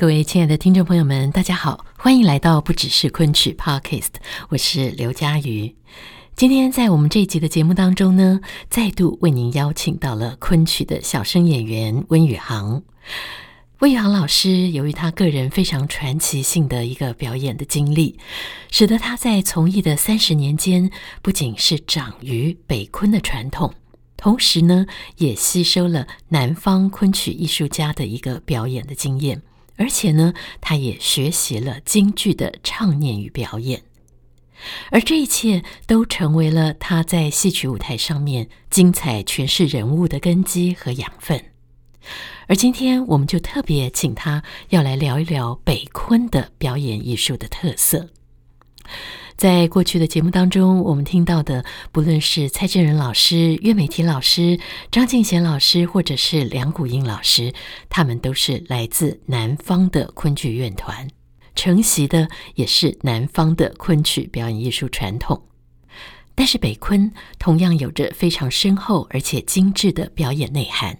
各位亲爱的听众朋友们，大家好，欢迎来到不只是昆曲 Podcast，我是刘佳瑜。今天在我们这一集的节目当中呢，再度为您邀请到了昆曲的小生演员温宇航。温宇航老师由于他个人非常传奇性的一个表演的经历，使得他在从艺的三十年间，不仅是长于北昆的传统，同时呢，也吸收了南方昆曲艺术家的一个表演的经验。而且呢，他也学习了京剧的唱念与表演，而这一切都成为了他在戏曲舞台上面精彩诠释人物的根基和养分。而今天，我们就特别请他要来聊一聊北昆的表演艺术的特色。在过去的节目当中，我们听到的，不论是蔡振仁老师、岳美缇老师、张敬贤老师，或者是梁谷英老师，他们都是来自南方的昆剧院团，承袭的也是南方的昆曲表演艺术传统。但是北昆同样有着非常深厚而且精致的表演内涵，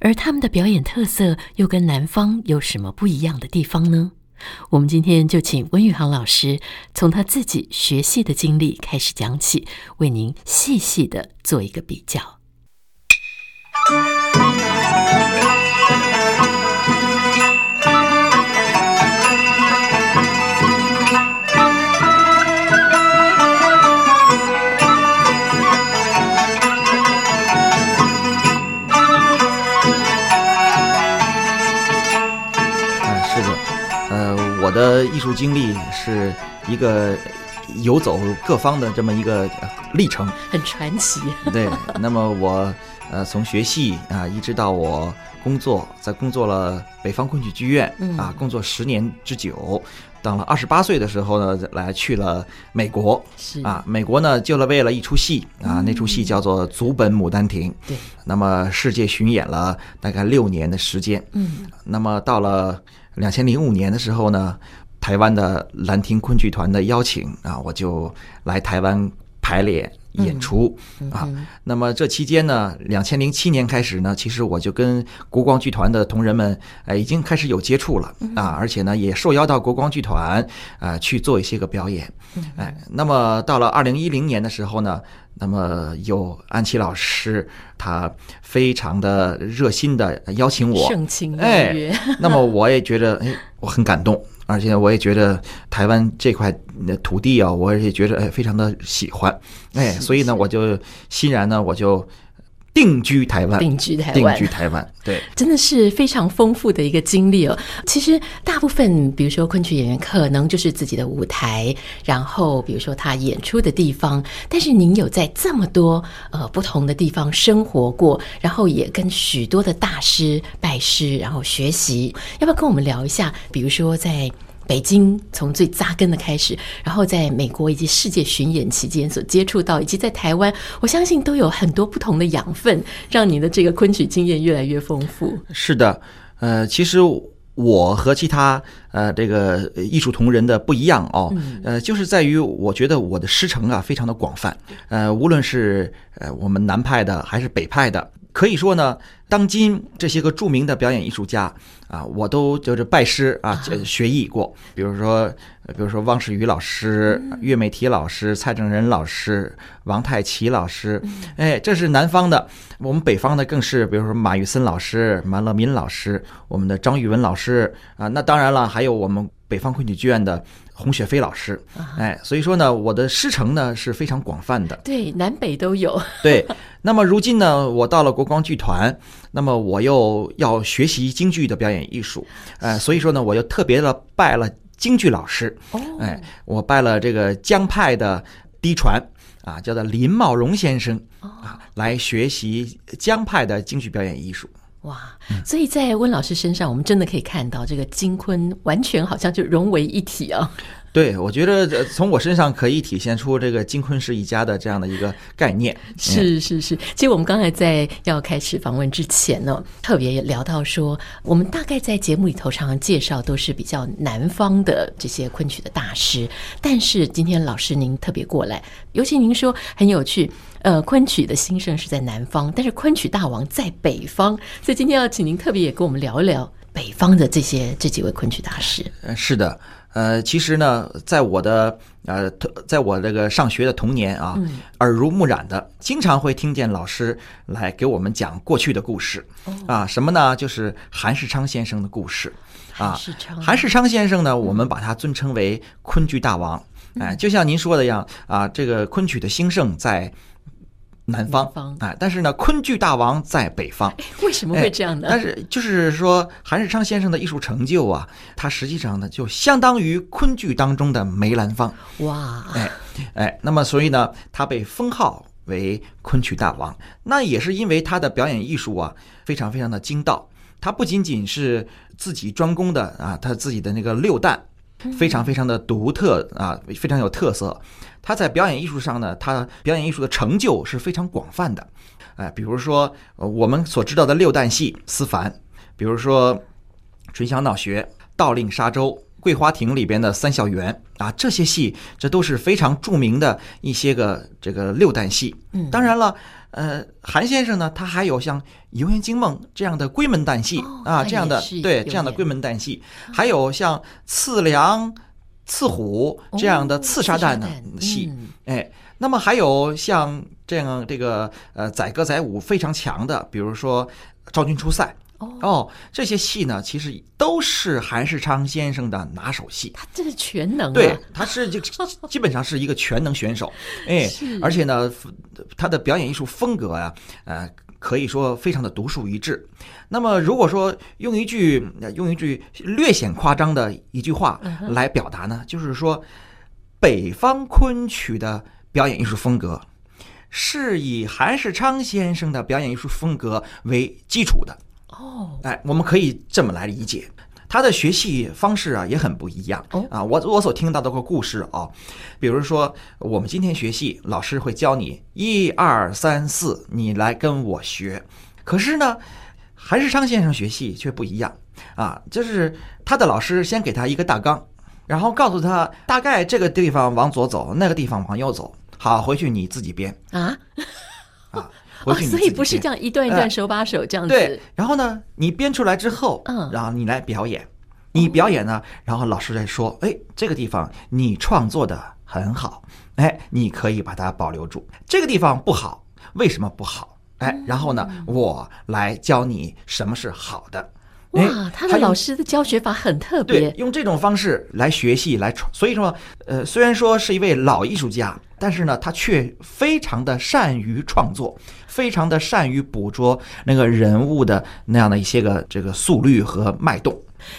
而他们的表演特色又跟南方有什么不一样的地方呢？我们今天就请温宇航老师从他自己学戏的经历开始讲起，为您细细的做一个比较。的艺术经历是一个游走各方的这么一个历程，很传奇。对，那么我呃从学戏啊，一直到我工作，在工作了北方昆曲剧院啊，工作十年之久。到了二十八岁的时候呢，来去了美国，是啊，美国呢就了为了一出戏啊，那出戏叫做《祖本牡丹亭》。对，那么世界巡演了大概六年的时间。嗯，那么到了。两千零五年的时候呢，台湾的兰亭昆剧团的邀请啊，我就来台湾排练演出啊。那么这期间呢，两千零七年开始呢，其实我就跟国光剧团的同仁们呃已经开始有接触了啊，而且呢也受邀到国光剧团啊去做一些个表演。哎，那么到了二零一零年的时候呢。那么有安琪老师，他非常的热心的邀请我，盛情邀约。哎，那么我也觉得，哎，我很感动，而且我也觉得台湾这块土地啊，我也觉得哎，非常的喜欢，哎，所以呢，我就欣然呢，我就。定居台湾，定居台湾，定居台湾，对，真的是非常丰富的一个经历哦。其实大部分，比如说昆曲演员，可能就是自己的舞台，然后比如说他演出的地方。但是您有在这么多呃不同的地方生活过，然后也跟许多的大师拜师，然后学习。要不要跟我们聊一下？比如说在。北京从最扎根的开始，然后在美国以及世界巡演期间所接触到，以及在台湾，我相信都有很多不同的养分，让你的这个昆曲经验越来越丰富。是的，呃，其实我和其他呃这个艺术同仁的不一样哦，呃，就是在于我觉得我的师承啊非常的广泛，呃，无论是呃我们南派的还是北派的。可以说呢，当今这些个著名的表演艺术家啊，我都就是拜师啊，学艺过。比如说，比如说汪世宇老师、岳美缇老师、蔡正仁老师、王太奇老师，哎，这是南方的。我们北方的更是，比如说马玉森老师、马乐民老师，我们的张玉文老师啊。那当然了，还有我们北方昆曲剧院的。洪雪飞老师，哎，所以说呢，我的师承呢是非常广泛的，对，南北都有。对，那么如今呢，我到了国光剧团，那么我又要学习京剧的表演艺术，哎，所以说呢，我又特别的拜了京剧老师，哎，我拜了这个江派的嫡传啊，叫做林茂荣先生啊，来学习江派的京剧表演艺术。哇，所以在温老师身上，我们真的可以看到这个金昆完全好像就融为一体啊。对，我觉得从我身上可以体现出这个金昆是一家的这样的一个概念。是是是，其实我们刚才在要开始访问之前呢，特别也聊到说，我们大概在节目里头常常介绍都是比较南方的这些昆曲的大师，但是今天老师您特别过来，尤其您说很有趣，呃，昆曲的兴盛是在南方，但是昆曲大王在北方，所以今天要请您特别也跟我们聊一聊北方的这些这几位昆曲大师。嗯，是的。呃，其实呢，在我的呃，在我这个上学的童年啊，嗯、耳濡目染的，经常会听见老师来给我们讲过去的故事，哦、啊，什么呢？就是韩世昌先生的故事，啊，韩世昌，韩世昌先生呢，我们把他尊称为昆剧大王，哎、嗯，就像您说的一样啊，这个昆曲的兴盛在。南方，哎，但是呢，昆剧大王在北方，为什么会这样呢？但是就是说，韩世昌先生的艺术成就啊，他实际上呢，就相当于昆剧当中的梅兰芳。哇，哎哎，那么所以呢，他被封号为昆曲大王，那也是因为他的表演艺术啊，非常非常的精到。他不仅仅是自己专攻的啊，他自己的那个六旦，非常非常的独特啊，非常有特色。他在表演艺术上呢，他表演艺术的成就是非常广泛的，哎，比如说我们所知道的六旦戏思凡，比如说《春香闹学》《盗令沙洲》《桂花亭》里边的三笑园。啊，这些戏这都是非常著名的一些个这个六旦戏。嗯，当然了，呃，韩先生呢，他还有像《游园惊梦》这样的闺门旦戏。啊，这样的对这样的闺门旦戏，还有像次梁。刺虎这样的刺杀旦的戏，哎，那么还有像这样这个呃载歌载舞非常强的，比如说《昭君出塞》哦，这些戏呢，其实都是韩世昌先生的拿手戏。他这是全能，对，他是就基本上是一个全能选手，哎，而且呢，他的表演艺术风格呀，呃。可以说非常的独树一帜。那么，如果说用一句用一句略显夸张的一句话来表达呢，就是说，北方昆曲的表演艺术风格是以韩世昌先生的表演艺术风格为基础的。哦，哎，我们可以这么来理解。他的学习方式啊也很不一样。啊，我我所听到的个故事啊，比如说我们今天学戏，老师会教你一二三四，你来跟我学。可是呢，韩世昌先生学戏却不一样。啊，就是他的老师先给他一个大纲，然后告诉他大概这个地方往左走，那个地方往右走，好，回去你自己编。啊？啊，回去你自己编。所以不是这样一段一段手把手这样子。对，然后呢，你编出来之后，嗯，然后你来表演。你表演呢，然后老师再说，哎，这个地方你创作的很好，哎，你可以把它保留住。这个地方不好，为什么不好？哎，然后呢，我来教你什么是好的。哇，他的老师的教学法很特别，对，用这种方式来学戏来创。所以说，呃，虽然说是一位老艺术家，但是呢，他却非常的善于创作，非常的善于捕捉那个人物的那样的一些个这个速率和脉动。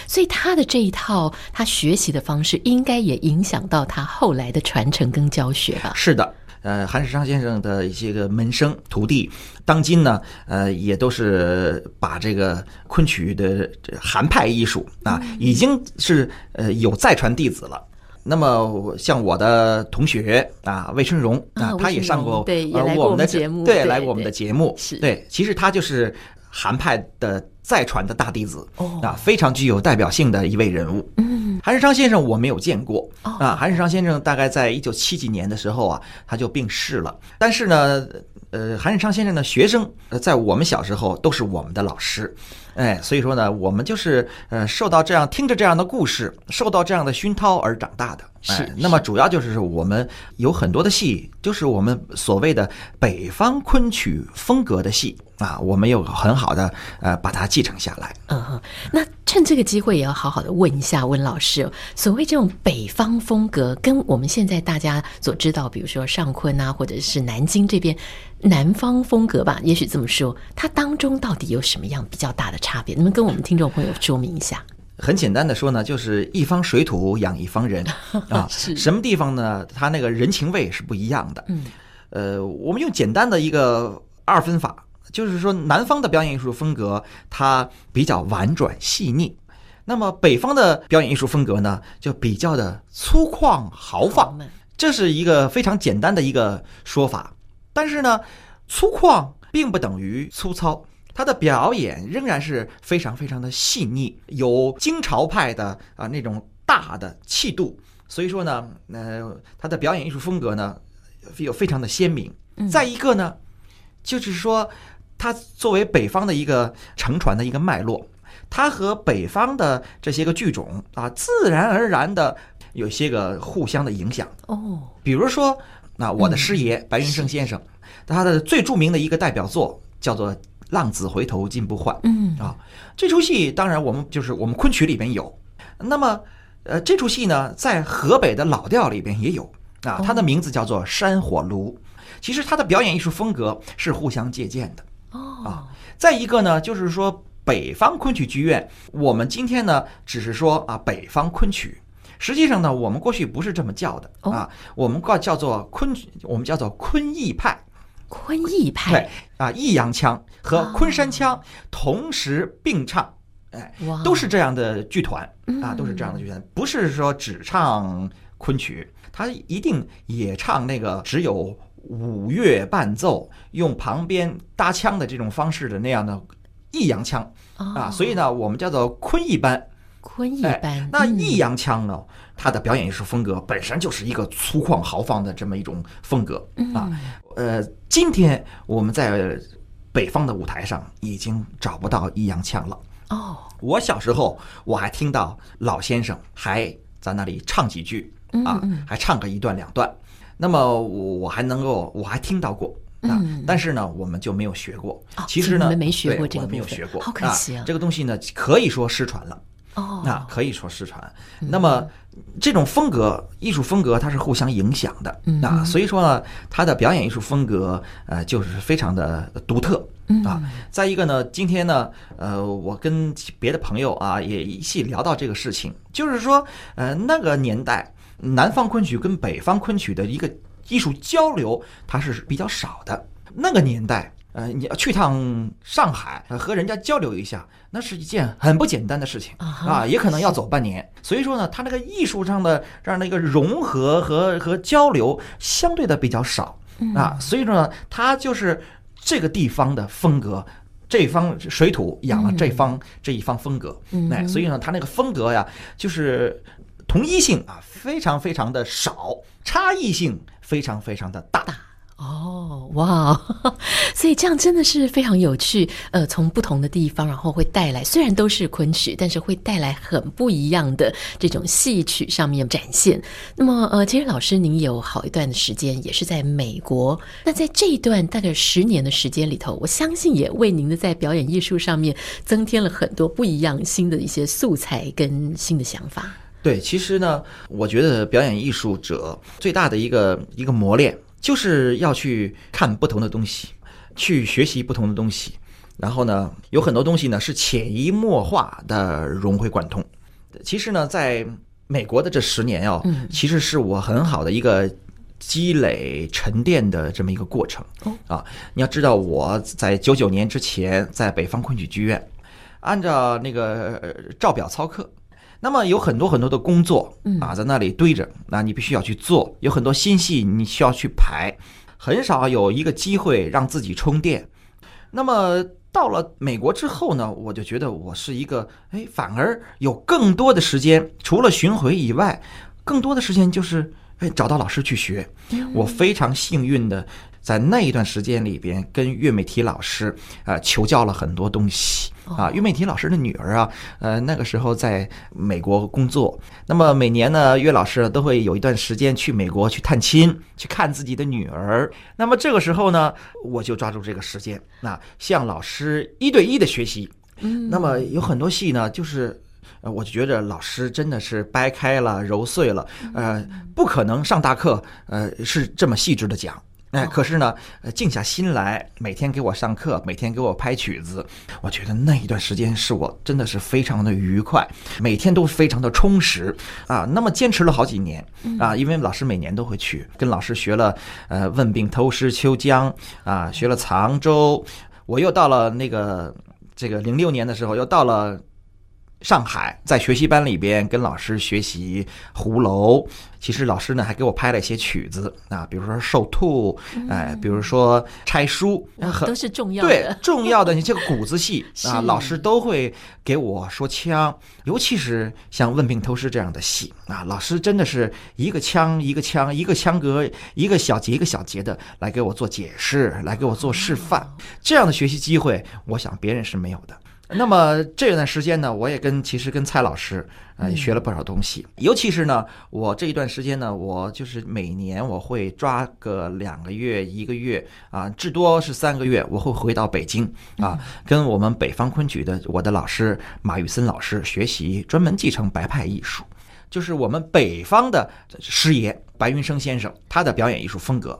所以他的这一套他学习的方式，应该也影响到他后来的传承跟教学吧？是的，呃，韩世昌先生的一些个门生徒弟，当今呢，呃，也都是把这个昆曲的这韩派艺术啊，已经是呃有再传弟子了。那么像我的同学啊，魏春荣啊，他也上过对，也来过我们的节目，对，来过我们的节目，是对，其实他就是。韩派的再传的大弟子啊，非常具有代表性的一位人物。嗯，韩世昌先生我没有见过啊。韩世昌先生大概在一九七几年的时候啊，他就病逝了。但是呢，呃，韩世昌先生的学生在我们小时候都是我们的老师。哎，所以说呢，我们就是呃，受到这样听着这样的故事，受到这样的熏陶而长大的。是，那么主要就是我们有很多的戏，就是我们所谓的北方昆曲风格的戏啊，我们有很好的呃把它继承下来。嗯哼，那趁这个机会也要好好的问一下温老师，所谓这种北方风格，跟我们现在大家所知道，比如说上昆啊，或者是南京这边南方风格吧，也许这么说，它当中到底有什么样比较大的差别？能不能跟我们听众朋友说明一下？很简单的说呢，就是一方水土养一方人 啊。是什么地方呢？它那个人情味是不一样的。嗯，呃，我们用简单的一个二分法，就是说南方的表演艺术风格它比较婉转细腻，那么北方的表演艺术风格呢，就比较的粗犷豪放。这是一个非常简单的一个说法，但是呢，粗犷并不等于粗糙，他的表演仍然是非常非常的细腻，有京潮派的啊那种大的气度。所以说呢，呃，他的表演艺术风格呢，有非常的鲜明。再一个呢，就是说，它作为北方的一个承传的一个脉络，它和北方的这些个剧种啊，自然而然的。有些个互相的影响哦，比如说，那我的师爷白云生先生，他的最著名的一个代表作叫做《浪子回头金不换》。嗯啊，这出戏当然我们就是我们昆曲里边有，那么呃这出戏呢在河北的老调里边也有啊，它的名字叫做《山火炉》。其实它的表演艺术风格是互相借鉴的哦啊。再一个呢，就是说北方昆曲剧院，我们今天呢只是说啊北方昆曲。实际上呢，我们过去不是这么叫的啊，我们叫叫做昆，我们叫做昆弋派，昆弋派，对啊，弋阳腔和昆山腔同时并唱，哎，都是这样的剧团啊，都是这样的剧团，不是说只唱昆曲，他一定也唱那个只有五乐伴奏，用旁边搭腔的这种方式的那样的弋阳腔啊，所以呢，我们叫做昆弋班。昆弋班，哎，那弋阳腔呢？它的表演艺术风格本身就是一个粗犷豪放的这么一种风格啊。呃，今天我们在北方的舞台上已经找不到弋阳腔了。哦，我小时候我还听到老先生还在那里唱几句啊，还唱个一段两段。那么我我还能够，我还听到过啊。但是呢，我们就没有学过。其实呢，没学过这个，没有学过，好可惜啊。这个东西呢，可以说失传了。哦，那可以说失传。那么这种风格、艺术风格，它是互相影响的。那所以说呢，他的表演艺术风格，呃，就是非常的独特啊。再一个呢，今天呢，呃，我跟别的朋友啊也一起聊到这个事情，就是说，呃，那个年代南方昆曲跟北方昆曲的一个艺术交流，它是比较少的。那个年代。呃，你要去趟上海，和人家交流一下，那是一件很不简单的事情啊，也可能要走半年。所以说呢，它那个艺术上的这样的一个融合和和交流相对的比较少啊。所以说呢，它就是这个地方的风格，这方水土养了这方这一方风格，哎，所以呢，他那个风格呀，就是同一性啊，非常非常的少，差异性非常非常的大。大哦，哇，所以这样真的是非常有趣。呃，从不同的地方，然后会带来，虽然都是昆曲，但是会带来很不一样的这种戏曲上面展现。那么，呃，其实老师您有好一段的时间也是在美国，那在这一段大概十年的时间里头，我相信也为您的在表演艺术上面增添了很多不一样、新的一些素材跟新的想法。对，其实呢，我觉得表演艺术者最大的一个一个磨练。就是要去看不同的东西，去学习不同的东西，然后呢，有很多东西呢是潜移默化的融会贯通。其实呢，在美国的这十年哦，其实是我很好的一个积累沉淀的这么一个过程啊。你要知道，我在九九年之前在北方昆曲剧院，按照那个照表操课。那么有很多很多的工作啊，在那里堆着，那你必须要去做。有很多新戏你需要去排，很少有一个机会让自己充电。那么到了美国之后呢，我就觉得我是一个，哎，反而有更多的时间，除了巡回以外，更多的时间就是，哎，找到老师去学。我非常幸运的。在那一段时间里边，跟岳美缇老师啊求教了很多东西啊。岳美缇老师的女儿啊，呃，那个时候在美国工作。那么每年呢，岳老师都会有一段时间去美国去探亲，去看自己的女儿。那么这个时候呢，我就抓住这个时间，那向老师一对一的学习。那么有很多戏呢，就是呃，我就觉得老师真的是掰开了揉碎了，呃，不可能上大课，呃，是这么细致的讲。哎，可是呢，静下心来，每天给我上课，每天给我拍曲子，我觉得那一段时间是我真的是非常的愉快，每天都非常的充实啊。那么坚持了好几年啊，因为老师每年都会去跟老师学了呃《问病偷师秋江》啊，学了藏州，我又到了那个这个零六年的时候，又到了。上海在学习班里边跟老师学习胡楼，其实老师呢还给我拍了一些曲子啊，比如说受兔，哎，比如说拆书，都是重要的。对，重要的你这个 鼓子戏啊，老师都会给我说腔，尤其是像《问病偷师》这样的戏啊，老师真的是一个腔一个腔，一个腔格一个小节一个小节的来给我做解释，来给我做示范，这样的学习机会，我想别人是没有的。那么这段时间呢，我也跟其实跟蔡老师啊也学了不少东西，尤其是呢，我这一段时间呢，我就是每年我会抓个两个月、一个月啊，至多是三个月，我会回到北京啊，跟我们北方昆曲的我的老师马玉森老师学习，专门继承白派艺术，就是我们北方的师爷白云生先生他的表演艺术风格。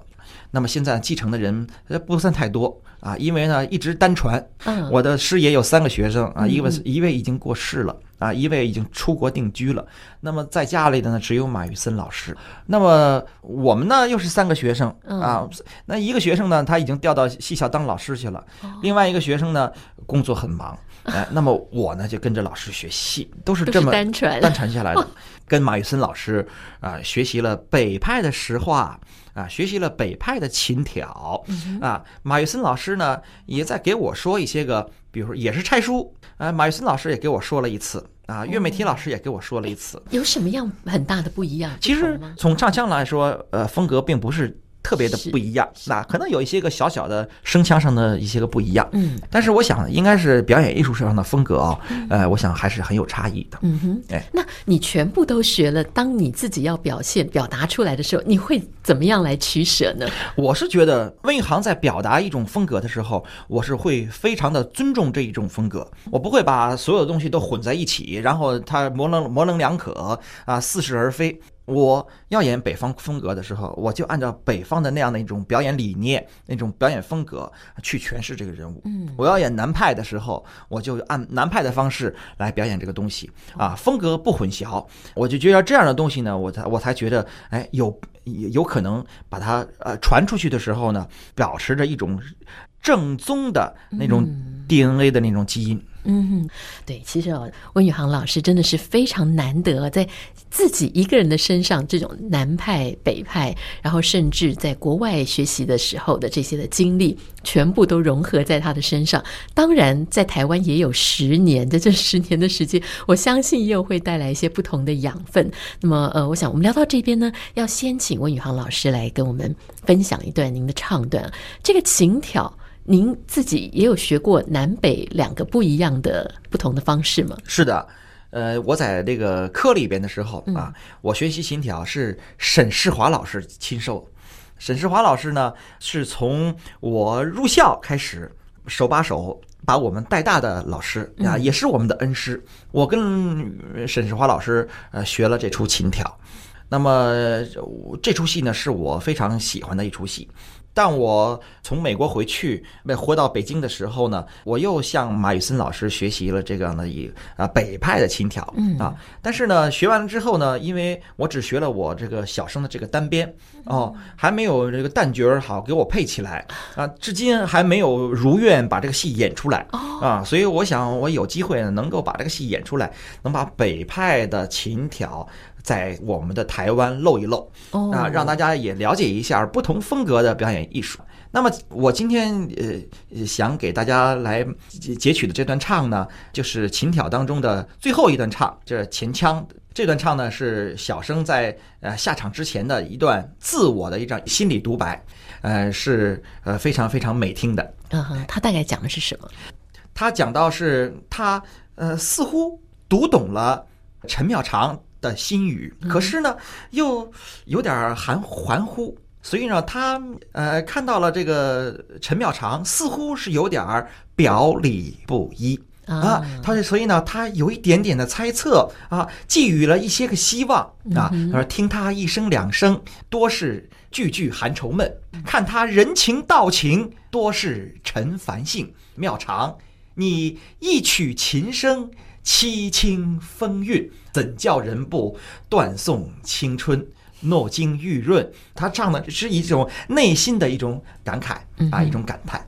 那么现在继承的人不算太多啊，因为呢一直单传。我的师爷有三个学生啊，一位一位已经过世了啊，一位已经出国定居了。那么在家里的呢只有马玉森老师。那么我们呢又是三个学生啊，那一个学生呢他已经调到戏校当老师去了，另外一个学生呢工作很忙。哎，那么我呢就跟着老师学戏，都是这么单传单传下来的。跟马玉森老师啊学习了北派的实话。啊，学习了北派的琴挑啊，马玉森老师呢也在给我说一些个，比如说也是拆书啊，马玉森老师也给我说了一次啊，岳美婷老师也给我说了一次，有什么样很大的不一样？其实从唱腔来说，呃，风格并不是。特别的不一样，那可能有一些个小小的声腔上的一些个不一样，嗯，但是我想应该是表演艺术上的风格啊，呃，我想还是很有差异的，嗯哼，哎，那你全部都学了，当你自己要表现表达出来的时候，你会怎么样来取舍呢？我是觉得温玉航在表达一种风格的时候，我是会非常的尊重这一种风格，我不会把所有的东西都混在一起，然后它模棱模棱两可啊，似是而非。我要演北方风格的时候，我就按照北方的那样的一种表演理念、那种表演风格去诠释这个人物。嗯，我要演南派的时候，我就按南派的方式来表演这个东西啊，风格不混淆。我就觉得这样的东西呢，我才我才觉得，哎，有有可能把它呃传出去的时候呢，保持着一种正宗的那种 DNA 的那种基因。嗯，嗯对，其实哦，温宇航老师真的是非常难得，在自己一个人的身上，这种南派、北派，然后甚至在国外学习的时候的这些的经历，全部都融合在他的身上。当然，在台湾也有十年的这十年的时间，我相信又会带来一些不同的养分。那么，呃，我想我们聊到这边呢，要先请温宇航老师来跟我们分享一段您的唱段，这个情调。您自己也有学过南北两个不一样的不同的方式吗？是的，呃，我在这个科里边的时候啊，我学习琴调是沈世华老师亲授。沈世华老师呢，是从我入校开始手把手把我们带大的老师啊，也是我们的恩师。我跟沈世华老师呃学了这出琴调，那么这出戏呢是我非常喜欢的一出戏。当我从美国回去，被回到北京的时候呢，我又向马宇森老师学习了这样的一啊北派的琴调啊。但是呢，学完了之后呢，因为我只学了我这个小生的这个单边哦，还没有这个旦角好给我配起来啊，至今还没有如愿把这个戏演出来啊。所以我想，我有机会呢，能够把这个戏演出来，能把北派的琴挑。在我们的台湾露一露啊，让大家也了解一下不同风格的表演艺术。那么我今天呃想给大家来截取的这段唱呢，就是琴挑当中的最后一段唱，这前腔这段唱呢是小生在呃下场之前的一段自我的一张心理独白，呃是呃非常非常美听的。嗯哼，他大概讲的是什么？他讲到是他呃似乎读懂了陈妙常的心语，可是呢，又有点含含糊，所以呢，他呃看到了这个陈妙长似乎是有点儿表里不一。啊，他所以呢，他有一点点的猜测啊，寄予了一些个希望啊。而听他一声两声，多是句句含愁闷；看他人情道情，多是陈凡性。妙长，你一曲琴声，凄清风韵，怎叫人不断送青春？诺金玉润，他唱的是一种内心的一种感慨啊，一种感叹。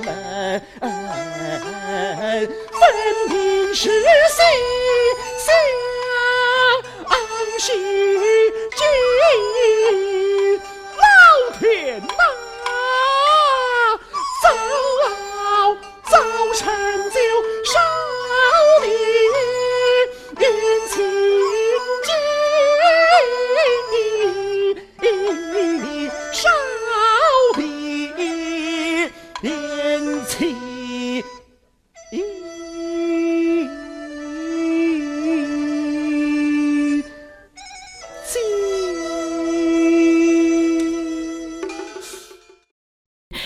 分明是心想事竟老天呐造造成天气。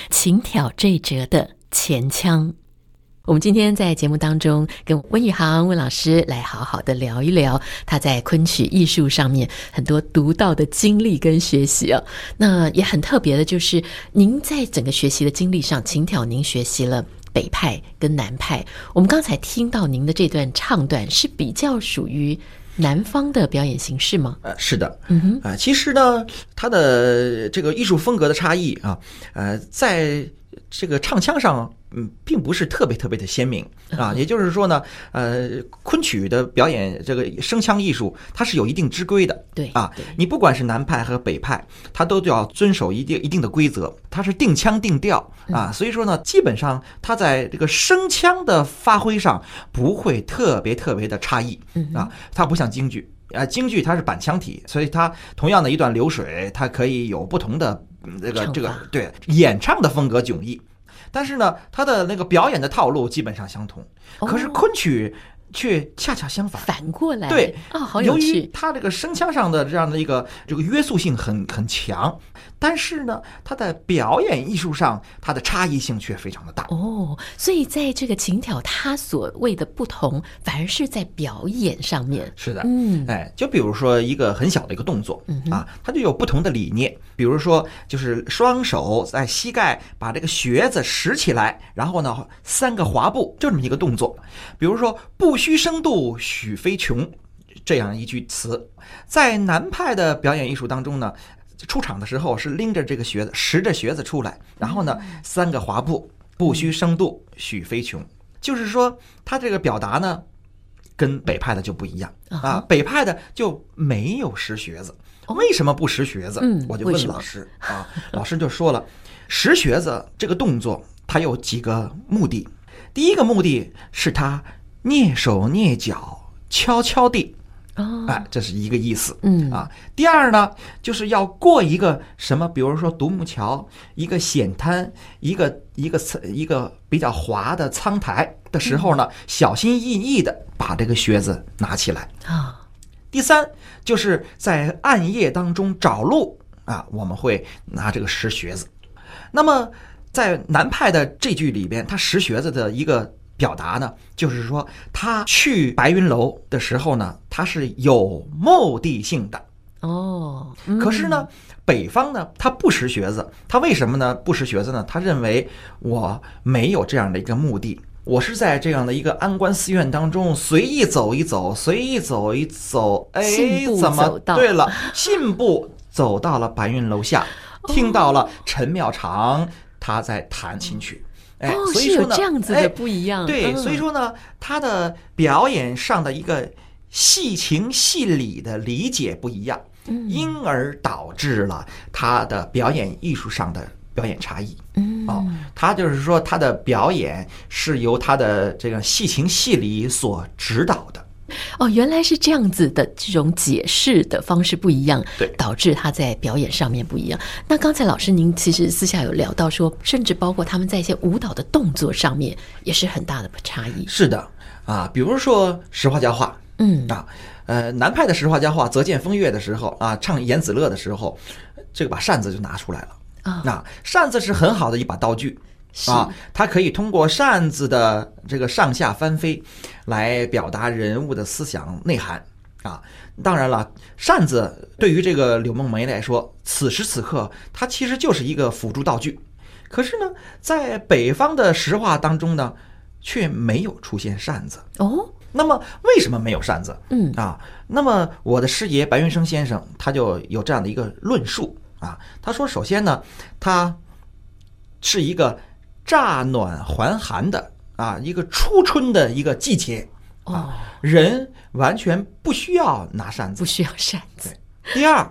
请挑这折的前腔，我们今天在节目当中跟温宇航温老师来好好的聊一聊他在昆曲艺术上面很多独到的经历跟学习啊。那也很特别的就是，您在整个学习的经历上，请挑您学习了北派跟南派。我们刚才听到您的这段唱段是比较属于。南方的表演形式吗？呃，是的，嗯哼，啊，其实呢，它的这个艺术风格的差异啊，呃，在这个唱腔上，嗯，并不是特别特别的鲜明啊。也就是说呢，呃，昆曲的表演这个声腔艺术，它是有一定之规的，对啊。你不管是南派和北派，它都要遵守一定一定的规则，它是定腔定调啊。所以说呢，基本上它在这个声腔的发挥上不会特别特别的差异啊。它不像京剧啊，京剧它是板腔体，所以它同样的一段流水，它可以有不同的。这个这个对演唱的风格迥异，但是呢，他的那个表演的套路基本上相同。可是昆曲却恰恰相反，反过来对啊，好有趣。由于他这个声腔上的这样的一个这个约束性很很强。但是呢，他在表演艺术上，他的差异性却非常的大哦。所以在这个情挑，他所谓的不同，反而是在表演上面。是的，嗯，哎，就比如说一个很小的一个动作，嗯啊，它就有不同的理念。比如说，就是双手在膝盖把这个靴子拾起来，然后呢，三个滑步，就这么一个动作。比如说，不须生度许飞琼，这样一句词，在南派的表演艺术当中呢。出场的时候是拎着这个靴子，拾着靴子出来，然后呢，三个滑步，不须生度许飞琼，就是说他这个表达呢，跟北派的就不一样。啊。北派的就没有拾靴子，为什么不拾靴子？我就问老师。啊，老师就说了，拾靴子这个动作它有几个目的，第一个目的是他蹑手蹑脚，悄悄地啊，哎，这是一个意思。嗯啊，第二呢，就是要过一个什么，比如说独木桥，一个险滩，一个一个一个比较滑的苍台的时候呢，嗯、小心翼翼的把这个靴子拿起来啊。第三，就是在暗夜当中找路啊，我们会拿这个石靴子。那么在南派的这句里边，他石靴子的一个。表达呢，就是说他去白云楼的时候呢，他是有目的性的哦。可是呢，北方呢，他不识学子，他为什么呢？不识学子呢？他认为我没有这样的一个目的，我是在这样的一个安观寺院当中随意走一走，随意走一走，哎，怎么？对了，信步走到了白云楼下，听到了陈妙长他在弹琴曲。哎，所以说呢，这样子的不一样。哎、对，所以说呢，他的表演上的一个戏情戏理的理解不一样，因而导致了他的表演艺术上的表演差异。嗯，哦，他就是说他的表演是由他的这个戏情戏理所指导的。哦，原来是这样子的，这种解释的方式不一样，对，导致他在表演上面不一样。那刚才老师您其实私下有聊到说，甚至包括他们在一些舞蹈的动作上面也是很大的差异。是的，啊，比如说实话家话，嗯啊，呃，南派的实话家话，则见风月的时候啊，唱严子乐的时候，这个把扇子就拿出来了啊，那扇子是很好的一把道具。啊，它可以通过扇子的这个上下翻飞，来表达人物的思想内涵啊。当然了，扇子对于这个柳梦梅来说，此时此刻它其实就是一个辅助道具。可是呢，在北方的石画当中呢，却没有出现扇子哦。那么为什么没有扇子？嗯啊，那么我的师爷白云生先生他就有这样的一个论述啊。他说，首先呢，他是一个。乍暖还寒的啊，一个初春的一个季节啊，人完全不需要拿扇子，不需要扇子。第二，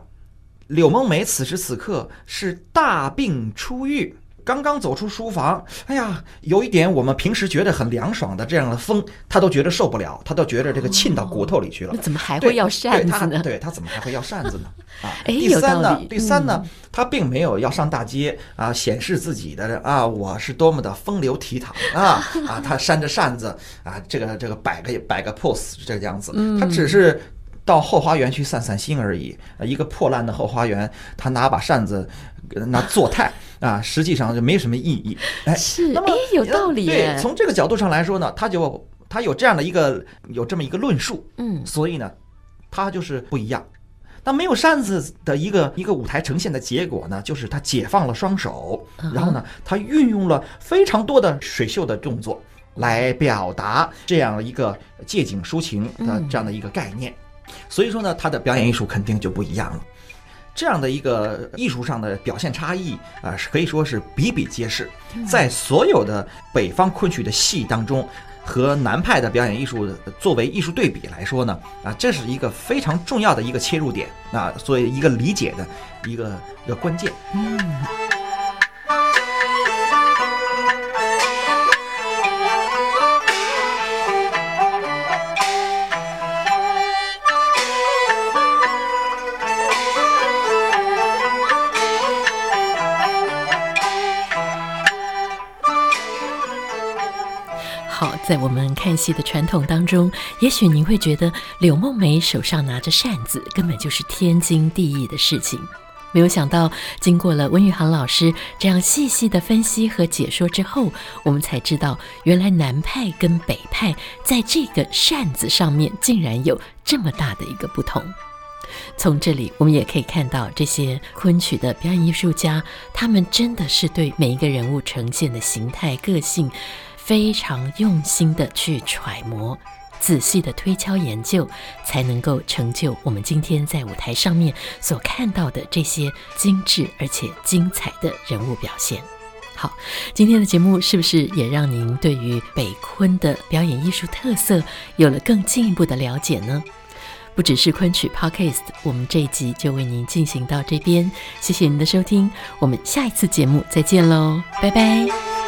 柳梦梅此时此刻是大病初愈。刚刚走出书房，哎呀，有一点我们平时觉得很凉爽的这样的风，他都觉得受不了，他都觉得这个沁到骨头里去了。那怎么还会要扇子呢？对，对他怎么还会要扇子呢？啊，哎，第三呢？嗯、第三呢？他并没有要上大街啊，显示自己的啊，我是多么的风流倜傥啊 啊！他扇着扇子啊，这个这个摆个摆个 pose 这个样子，他只是到后花园去散散心而已。一个破烂的后花园，他拿把扇子。拿做态啊，实际上就没什么意义。哎，是，那么哎，有道理。对，从这个角度上来说呢，他就他有这样的一个有这么一个论述。嗯，所以呢，他就是不一样。那没有扇子的一个一个舞台呈现的结果呢，就是他解放了双手，然后呢，他运用了非常多的水袖的动作来表达这样一个借景抒情的这样的一个概念。所以说呢，他的表演艺术肯定就不一样了。这样的一个艺术上的表现差异啊，是可以说是比比皆是。在所有的北方昆曲的戏当中，和南派的表演艺术作为艺术对比来说呢，啊，这是一个非常重要的一个切入点啊，作为一个理解的一个一个关键。嗯。在我们看戏的传统当中，也许您会觉得柳梦梅手上拿着扇子根本就是天经地义的事情。没有想到，经过了温宇航老师这样细细的分析和解说之后，我们才知道，原来南派跟北派在这个扇子上面竟然有这么大的一个不同。从这里，我们也可以看到这些昆曲的表演艺术家，他们真的是对每一个人物呈现的形态、个性。非常用心的去揣摩，仔细的推敲研究，才能够成就我们今天在舞台上面所看到的这些精致而且精彩的人物表现。好，今天的节目是不是也让您对于北昆的表演艺术特色有了更进一步的了解呢？不只是昆曲 Podcast，我们这一集就为您进行到这边，谢谢您的收听，我们下一次节目再见喽，拜拜。